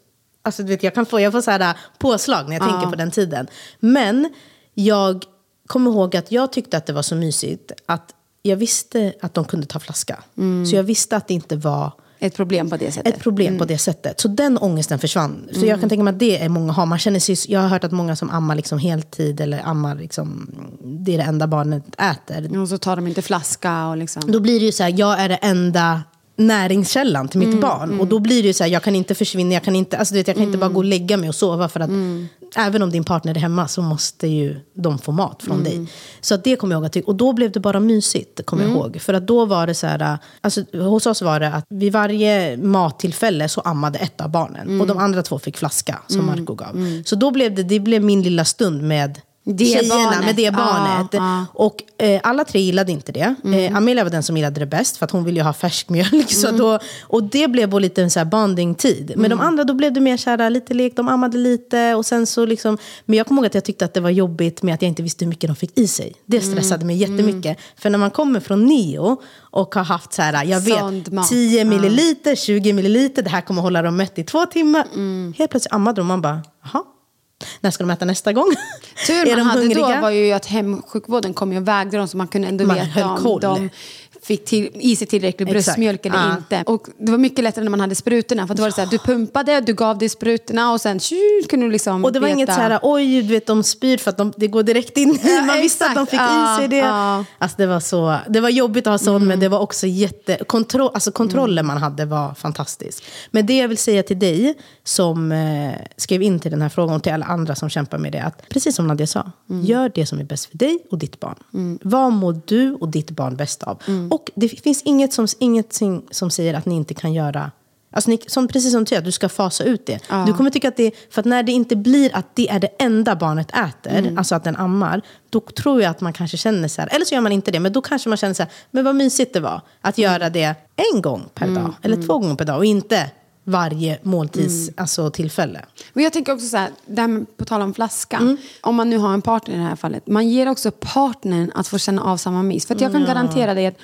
Alltså, du vet, jag kan få, jag får så här påslag när jag tänker på den tiden. Men jag kommer ihåg att jag tyckte att det var så mysigt att jag visste att de kunde ta flaska. Så jag visste att det inte var Ett problem på det sättet. ett problem på det sättet. Så den ångesten försvann. Så jag kan tänka mig att det är många har. Man känner sig, jag har hört att många som ammar liksom heltid eller ammar liksom, det är det enda barnet äter. Och så tar de inte flaska och liksom. Då blir det ju så här, jag är det enda näringskällan till mitt Mm, barn. Och då blir det ju så här, jag kan inte försvinna, jag kan inte, alltså, du vet, jag kan inte bara gå och lägga mig och sova. För att Mm. Även om din partner är hemma så måste ju de få mat från Mm. dig. Så att det kommer jag ihåg. Att, och då blev det bara mysigt, kommer Mm. jag ihåg. För att då var det så här, alltså, hos oss var det att vid varje mattillfälle så ammade ett av barnen. Mm. Och de andra två fick flaska som Marco gav. Så då blev det, det blev min lilla stund med Det tjejerna barnet. med det barnet. ja. Och eh, alla tre gillade inte det. Eh, Amelia var den som gillade det bäst för att hon ville ju ha färsk mjölk. Så då, och det blev på lite en så här bonding-tid. Men de andra då blev det mer så här, lite lek, de ammade lite. Och sen så liksom, men jag kommer ihåg att jag tyckte att det var jobbigt med att jag inte visste hur mycket de fick i sig. Det stressade mig jättemycket. För när man kommer från Neo och har haft så här, jag vet, mat. 10 milliliter, 20 milliliter, det här kommer hålla dem mätt i två timmar. Helt plötsligt ammade de och man bara, jaha. När ska de äta nästa gång? Tur man de hade hungriga? då var ju att hemsjukvården kom och vägde dem så man kunde ändå Man veta om koll. de fick till, i sig tillräcklig bröstmjölk eller Ja. inte. Och det var mycket lättare när man hade sprutorna för då var det så här, du pumpade, du gav dig sprutorna och sen tju, kunde du liksom Och det var veta. inget så här, oj, du vet, de spyr för att de, det går direkt in i. Man visste att de fick Ja, i sig det. ja. Alltså, det, var så, det var jobbigt att ha sån, men det var också jätte... Kontroll, alltså kontrollen Mm. man hade var fantastisk. Men det jag vill säga till dig, som eh, skrev in till den här frågan, och till alla andra som kämpar med det, att precis som Nadia sa, Mm. gör det som är bäst för dig och ditt barn. Vad mår du och ditt barn bäst av? Mm. Och det finns inget som, inget som säger att ni inte kan göra Alltså ni, som, precis som du säger, att du ska fasa ut det. Du kommer tycka att det, för att när det inte blir att det är det enda barnet äter, Mm. alltså att den ammar, då tror jag att man kanske känner så här, eller så gör man inte det, men då kanske man känner så här, men vad mysigt det var att göra det en gång per Mm. dag, eller två gånger per dag, och inte varje måltids, Mm. alltså, tillfälle. Men jag tänker också så här, det här med, på tal om flaska. Mm. Om man nu har en partner i det här fallet. Man ger också partnern att få känna av samma mys. För jag kan garantera dig att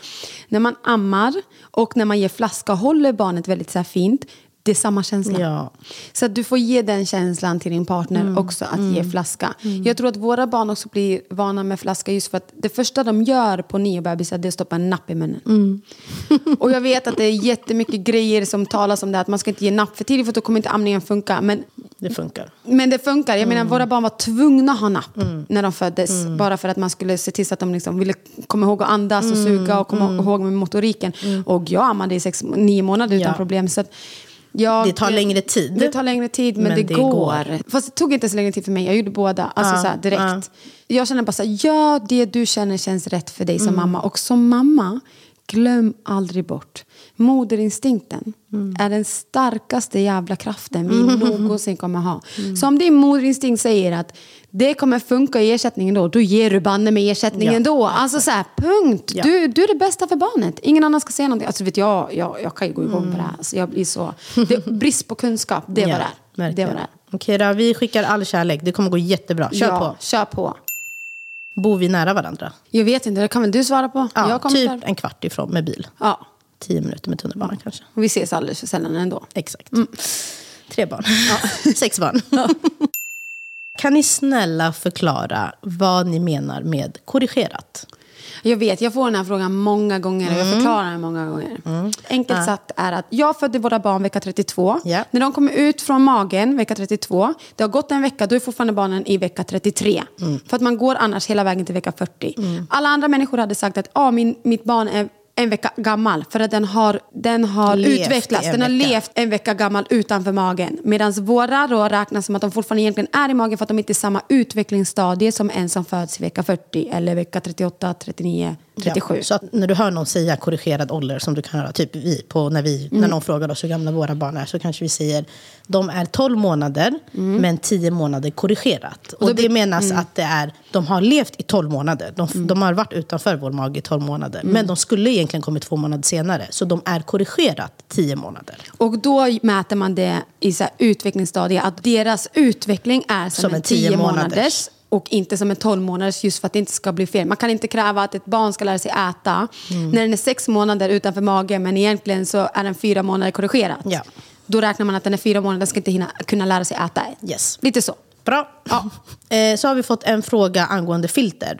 när man ammar och när man ger flaska och håller barnet väldigt så fint. Det är samma känsla. Ja. Så du får ge den känslan till din partner också, att ge flaska. Jag tror att våra barn också blir vana med flaska just för att det första de gör på neobebisar det är att stoppa en napp i munnen. Och jag vet att det är jättemycket grejer som talas om det, att man ska inte ge napp för tidigt för då kommer inte amningen funka. Men Det funkar. men det funkar. Jag menar, våra barn var tvungna att ha napp Mm. när de föddes. Bara för att man skulle se till så att de liksom ville komma ihåg att andas och Mm. suga och komma ihåg med motoriken. Och jag ammade i sex, nio månader utan Ja. problem. Så att jag, Det tar längre tid. Det tar längre tid, men, Men det, det går. går. Fast det tog inte så länge tid för mig. Jag gjorde båda alltså Ja, så här, direkt. ja. Jag känner bara så här, gör det du känner känns rätt för dig Mm. som mamma. Och som mamma, glöm aldrig bort. Moderinstinkten Mm. är den starkaste jävla kraften vi någonsin kommer ha. Mm. Så om din moderinstinkt säger att det kommer funka i ersättningen då, då ger du banne med ersättningen Ja, då. Alltså så här, punkt. Ja. Du, du är det bästa för barnet. Ingen annan ska säga någonting. Alltså vet jag, jag, jag kan ju gå igång på det här. Alltså, jag blir så... Det, brist på kunskap, det var Ja, det är. Det var det. Okej då, vi skickar all kärlek. Det kommer gå jättebra. Kör ja, på. Kör på. Bor vi nära varandra? Jag vet inte, det kan väl du svara på? Ja, typ där. en kvart ifrån med bil. Ja, Tio minuter med tunnelbana kanske. och vi ses alldeles för sällan ändå. Exakt. Tre barn. Sex barn. kan ni snälla förklara vad ni menar med korrigerat? Jag vet, jag får den här frågan många gånger och jag förklarar den många gånger. Enkelt sagt är att jag födde våra barn vecka 32. Ja. När de kommer ut från magen vecka 32, det har gått en vecka, då är fortfarande barnen i vecka 33. För att man går annars hela vägen till vecka 40. Alla andra människor hade sagt att ah, min, mitt barn är en vecka gammal för att den har, den har Levt utvecklats. Den har vecka. levt en vecka gammal utanför magen. Medan våra då räknas som att de fortfarande egentligen är i magen för att de inte är i samma utvecklingsstadie som en som föds i vecka 40 eller vecka 38, 39, 37. Ja, så att när du hör någon säga korrigerad ålder, som du kan höra, typ vi, på när, vi, Mm. när någon frågar oss hur gamla våra barn är, så kanske vi säger de är 12 månader, men 10 månader korrigerat. Och, Mm. då blir- det menas mm. att det är, de har levt i 12 månader. De, de har varit utanför vår mage i 12 månader. Mm. Men de skulle egentligen kommit två månader senare. Så de är korrigerat 10 månader. Och då mäter man det i så utvecklingsstadier, att deras utveckling är som, Som en en 10 10 månaders. månaders och inte som en 12 månaders just för att det inte ska bli fel. Man kan inte kräva att ett barn ska lära sig äta Mm. när den är sex månader utanför magen men egentligen så är den fyra månader korrigerat. Ja. Då räknar man att den är fyra månader ska inte hinna, kunna lära sig äta. Yes. Lite så. Bra. Eh, så har vi fått en fråga angående filter.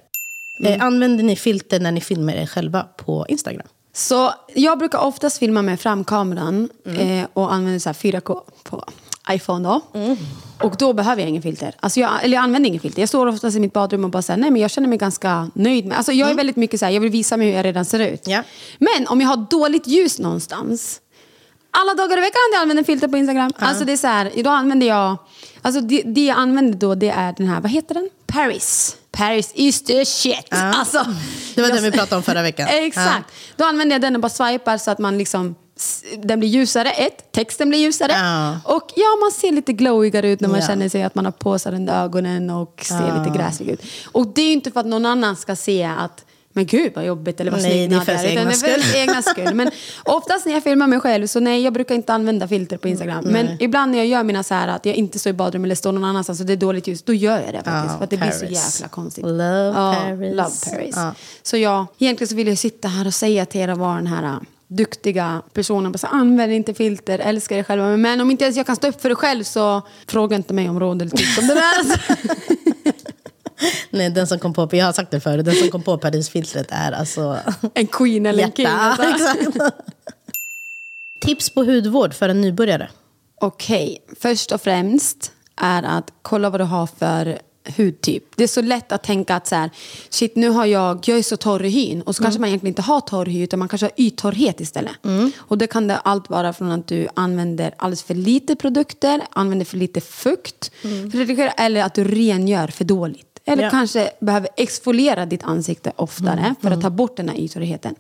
Mm. Eh, använder ni filter när ni filmar er själva på Instagram? Så jag brukar oftast filma med framkameran Mm. eh, och använder så här 4K på iPhone då. Och då behöver jag ingen filter. Alltså jag, eller jag använder ingen filter. Jag står oftast i mitt badrum och bara säger nej men jag känner mig ganska nöjd med. Alltså jag är väldigt mycket så här, jag vill visa mig hur jag redan ser ut. Mm. Ja. Men om jag har dåligt ljus någonstans. Alla dagar i veckan jag använder filter på Instagram. Alltså det är så här, då använder jag, alltså det, det jag använder då det är den här, vad heter den? Paris. Paris is the shit. Alltså, Det var jag- den vi pratade om förra veckan. Exakt. Då använder jag den och bara swipar så att man liksom den blir ljusare, ett, texten blir ljusare. Ja. Och ja, man ser lite glowigare ut när man Ja. känner sig att man har påsar under ögonen och ser lite gräslig ut. Och det är ju inte för att någon annan ska se att men gud vad jobbigt eller vad Nej, snygg det är för egna det är för ens egna skull. Men oftast när jag filmar mig själv så nej, jag brukar inte använda filter på Instagram. Men ibland när jag gör mina så här att jag inte står i badrum eller står någon annanstans och det är dåligt ljus, då gör jag det faktiskt. Ja, för att det blir så Paris. jäkla konstigt. Love ja, Paris. Love Paris. Ja. Så ja, egentligen så vill jag sitta här och säga till er att vara den här äh, duktiga personen. Bara så, använd inte filter, älska dig själva. Men om inte ens jag kan stå upp för det själv så fråga inte mig om råd eller tips om det där. Nej, den som kom på, jag har sagt det förut, den som kom på Parisfiltret är alltså... en queen eller en king. Alltså. Tips på hudvård för en nybörjare? Okej, först och främst är att kolla vad du har för hudtyp. Det är så lätt att tänka att så här, shit nu har jag, jag är så torr i hyn och så kanske man egentligen inte har torr hy utan man kanske har yttorrhet istället. Och det kan det allt vara från att du använder alldeles för lite produkter, använder för lite fukt redigera, eller att du rengör för dåligt. Eller Ja. kanske behöver exfoliera ditt ansikte oftare för att ta bort den här yttorrheten.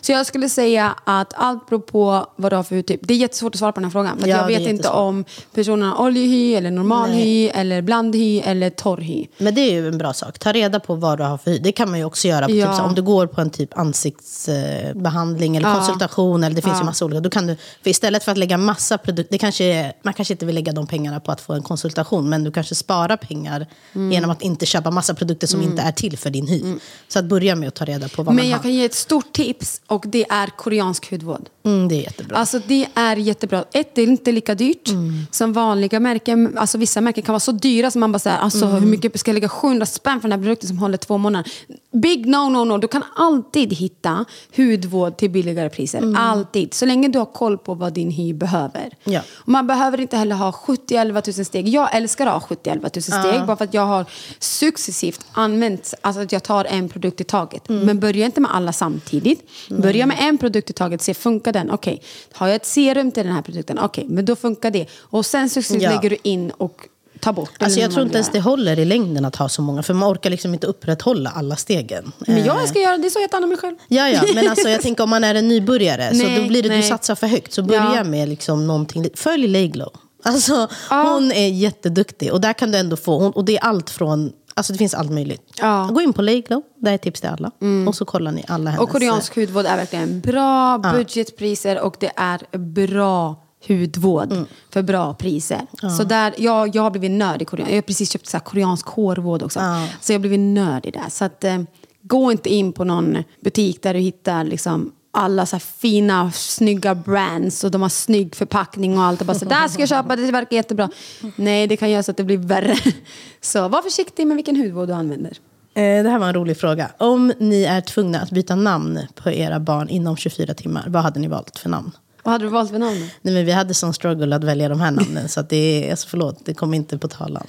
Så jag skulle säga att allt beror på vad du har för hudtyp. Det är jättesvårt att svara på den här frågan. För Ja, jag vet inte om personen har oljehy, eller normalhy, eller blandhy eller torrhy. Men det är ju en bra sak. Ta reda på vad du har för hy. Det kan man ju också göra. På Ja. typ, om du går på en typ ansiktsbehandling eller konsultation. Eller det finns ju massa olika. Då kan du, för istället för att lägga massa produkter. Kanske är, man kanske inte vill lägga de pengarna på att få en konsultation. Men du kanske sparar pengar Mm. genom att inte köpa massa produkter som inte är till för din hy. Så att börja med att ta reda på vad Men man jag har. kan ge ett stort tips och det är koreansk hudvård. Mm, det är jättebra. Alltså det är jättebra. Ett, det är inte lika dyrt Mm. som vanliga märken. Alltså vissa märken kan vara så dyra som man bara säger, alltså Mm. hur mycket ska jag lägga 700 spänn för den här produkten som håller två månader? Big no, no, no. Du kan alltid hitta hudvård till billigare priser. Alltid. Så länge du har koll på vad din hy behöver. Mm. Ja. Och man behöver inte heller ha 70-11 000 steg. Jag älskar att ha 70-11 000 steg bara för att jag har successivt använt, alltså att jag tar en produkt i taget. Mm. Men börja inte med alla samtidigt. Börja med en produkt i taget, se funkar den? Okej, har jag ett serum till den här produkten? Okej, men då funkar det. Och sen successivt Ja. lägger du in och tar bort. Alltså jag tror inte ens det håller i längden att ha så många. För man orkar liksom inte upprätthålla alla stegen. Men Eh, jag ska göra det, så jag tar hand om mig själv. Ja, ja, men alltså, jag tänker om man är en nybörjare, så Nej, då blir det, du nej. satsar för högt. Så börja Ja. med liksom någonting, följ Layglow. Alltså, Ja. Hon är jätteduktig och där kan du ändå få, hon, och det är allt från, alltså det finns allt möjligt. Ja. Mm. Gå in på Layglow, det är tips till alla. Och så kollar ni alla hennes... Och koreansk hudvård är verkligen bra budgetpriser och det är bra hudvård Mm. för bra priser. Så där, jag, jag har blivit nörd i korean. Jag har precis köpt så koreansk hårvård också. Ja. Så jag har blivit nörd i det. Så att, eh, gå inte in på någon butik där du hittar liksom alla så fina, snygga brands och de har snygg förpackning och allt. Och bara så där ska jag köpa, det verkar jättebra. Nej, det kan göra så att det blir värre. Så var försiktig med vilken hudvård du använder. Eh, Det här var en rolig fråga. Om ni är tvungna att byta namn på era barn inom 24 timmar, vad hade ni valt för namn? Vad hade du valt för namn? Nej, men vi hade sån struggle att välja de här namnen. så det är, alltså förlåt, det kom inte på talan.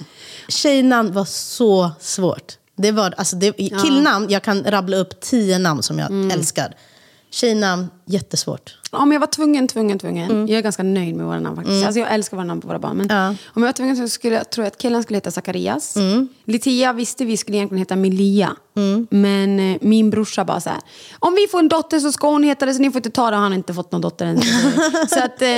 Tjejnamn var så svårt. Det var, alltså det, killnamn, jag kan rabbla upp tio namn som jag Mm. älskar. Tjejnamn, jättesvårt. Om jag var tvungen, tvungen, tvungen. Jag är ganska nöjd med våra namn faktiskt. Alltså, jag älskar våra namn på våra barn. Men Ja. om jag var tvungen så skulle jag, jag att killen skulle heta Zacharias. Litia visste vi skulle egentligen heta Milia. Men eh, min brorsa bara så här. Om vi får en dotter så ska hon heta det så ni får inte ta det. Han har inte fått någon dotter än. så att... Eh,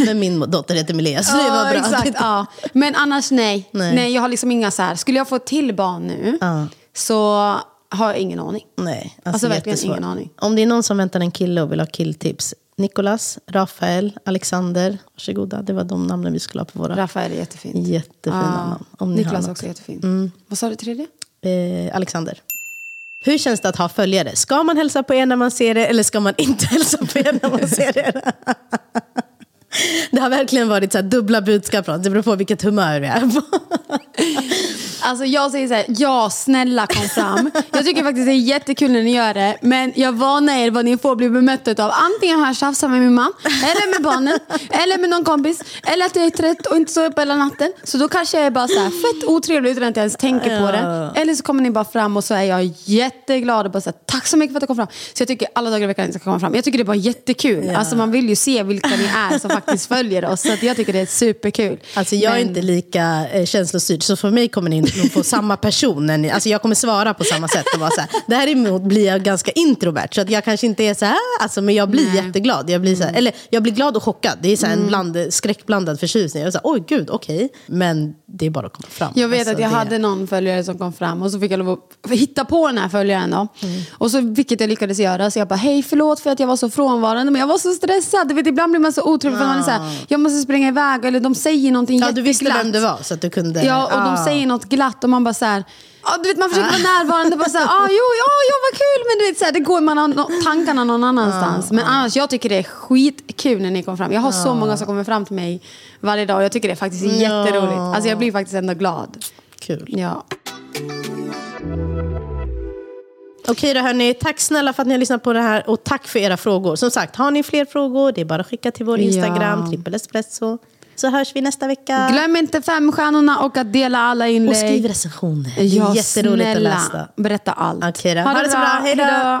Men min dotter heter Milea, så det var bra. Exakt, ja. Men annars nej. Nej. nej. jag har liksom inga så här. Skulle jag få till barn nu Ja. så har jag ingen aning. Nej, alltså, Alltså, verkligen ingen aning. Om det är någon som väntar en kille och vill ha killtips. Nikolas, Rafael, Alexander. Varsågoda, det var de namnen vi skulle ha på våra. Rafael är jättefint. Jättefina namn. Om Niklas också är jättefin. Vad sa du tredje? Eh, Alexander. Hur känns det att ha följare? Ska man hälsa på er när man ser det eller ska man inte hälsa på er när man ser det? Det har verkligen varit så dubbla budskap. Det beror på vilket humör vi är på. Alltså jag säger så här, ja snälla kom fram. Jag tycker faktiskt det är jättekul när ni gör det. Men jag varnar er vad ni får bli bemötta av. Antingen har jag tjafsat med min man, eller med barnen, eller med någon kompis. Eller att jag är trött och inte sover upp hela natten. Så då kanske jag är bara så här fett otrevlig utan att jag ens tänker på det. Eller så kommer ni bara fram och så är jag jätteglad och bara så här, tack så mycket för att du kom fram. Så jag tycker alla dagar i veckan ni ska komma fram. Jag tycker det är bara jättekul. Alltså man vill ju se vilka ni är som faktiskt följer oss. Så att jag tycker det är superkul. Alltså jag är Men- inte lika eh, känslostyrd, så för mig kommer ni nog få samma person. Alltså jag kommer svara på samma sätt. Och vara så här. Däremot blir jag ganska introvert. Så att jag kanske inte är så här, alltså, men jag blir Nej. jätteglad. Jag blir, så här, eller, jag blir glad och chockad. Det är så här en bland, skräckblandad förtjusning. Jag är så här, oj gud, okej. Men det är bara att komma fram. Jag vet Alltså, att jag det- hade någon följare som kom fram och så fick jag lov att hitta på den här följaren då. Mm. Och så, vilket jag lyckades göra. Så jag bara, hej förlåt för att jag var så frånvarande men jag var så stressad. Du vet, ibland blir man så otrevlig för man är så här, jag måste springa iväg eller de säger någonting Ja, du visste vem du var så att du kunde... Ja, och de Ah. säger något glatt och man bara så här, ja, du vet, man försöker vara närvarande. Bara så här, ah, jo, ja, ja, vad kul. Men du vet, så här, det går man har tankarna någon annanstans. Men annars, jag tycker det är skitkul när ni kommer fram. Jag har så många som kommer fram till mig varje dag och jag tycker det är faktiskt jätteroligt. Alltså jag blir faktiskt ändå glad. Kul. Ja. Okej då hörni, tack snälla för att ni har lyssnat på det här och tack för era frågor. Som sagt, har ni fler frågor, det är bara att skicka till vår Instagram, Ja. trippelespresso. Så hörs vi nästa vecka. Glöm inte femstjärnorna och att dela alla inlägg. och skriv recensioner. Det är Ja, jätteroligt snälla. att läsa. Berätta allt. Okej då. Ha det så bra. Då. Hej då.